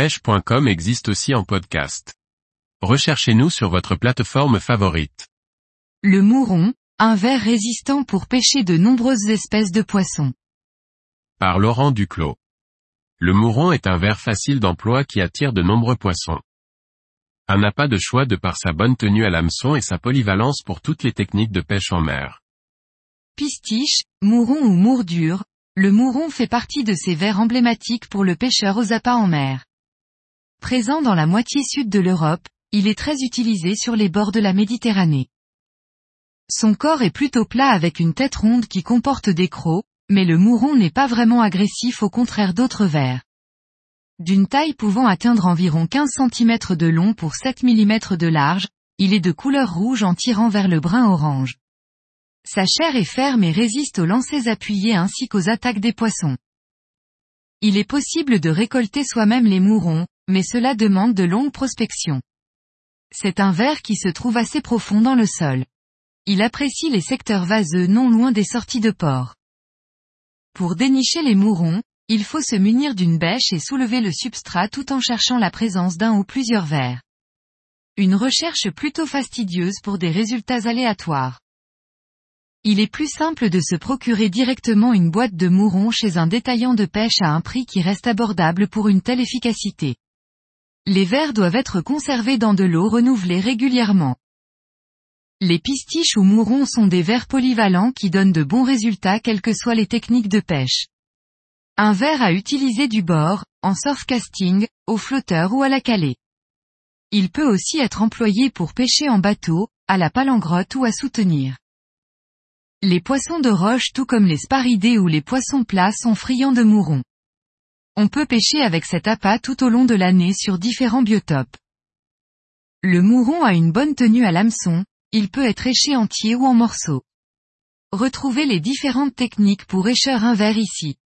pêche.com existe aussi en podcast. Recherchez-nous sur votre plateforme favorite. Le mouron, un ver résistant pour pêcher de nombreuses espèces de poissons. Par Laurent Duclos. Le mouron est un ver facile d'emploi qui attire de nombreux poissons. Un n'a pas de choix de par sa bonne tenue à l'hameçon et sa polyvalence pour toutes les techniques de pêche en mer. Pistiche, mouron ou mourdure, le mouron fait partie de ces vers emblématiques pour le pêcheur aux appâts en mer. Présent dans la moitié sud de l'Europe, il est très utilisé sur les bords de la Méditerranée. Son corps est plutôt plat avec une tête ronde qui comporte des crocs, mais le mouron n'est pas vraiment agressif au contraire d'autres vers. D'une taille pouvant atteindre environ 15 cm de long pour 7 mm de large, il est de couleur rouge en tirant vers le brun orange. Sa chair est ferme et résiste aux lancers appuyés ainsi qu'aux attaques des poissons. Il est possible de récolter soi-même les mourons, mais cela demande de longues prospections. C'est un ver qui se trouve assez profond dans le sol. Il apprécie les secteurs vaseux non loin des sorties de port. Pour dénicher les mourons, il faut se munir d'une bêche et soulever le substrat tout en cherchant la présence d'un ou plusieurs vers. Une recherche plutôt fastidieuse pour des résultats aléatoires. Il est plus simple de se procurer directement une boîte de mourons chez un détaillant de pêche à un prix qui reste abordable pour une telle efficacité. Les vers doivent être conservés dans de l'eau renouvelée régulièrement. Les pistiches ou mourons sont des vers polyvalents qui donnent de bons résultats quelles que soient les techniques de pêche. Un ver à utiliser du bord, en surfcasting, au flotteur ou à la calée. Il peut aussi être employé pour pêcher en bateau, à la palangrotte ou à soutenir. Les poissons de roche tout comme les sparidés ou les poissons plats sont friands de mourons. On peut pêcher avec cet appât tout au long de l'année sur différents biotopes. Le mouron a une bonne tenue à l'hameçon, il peut être éché entier ou en morceaux. Retrouvez les différentes techniques pour écheur un verre ici.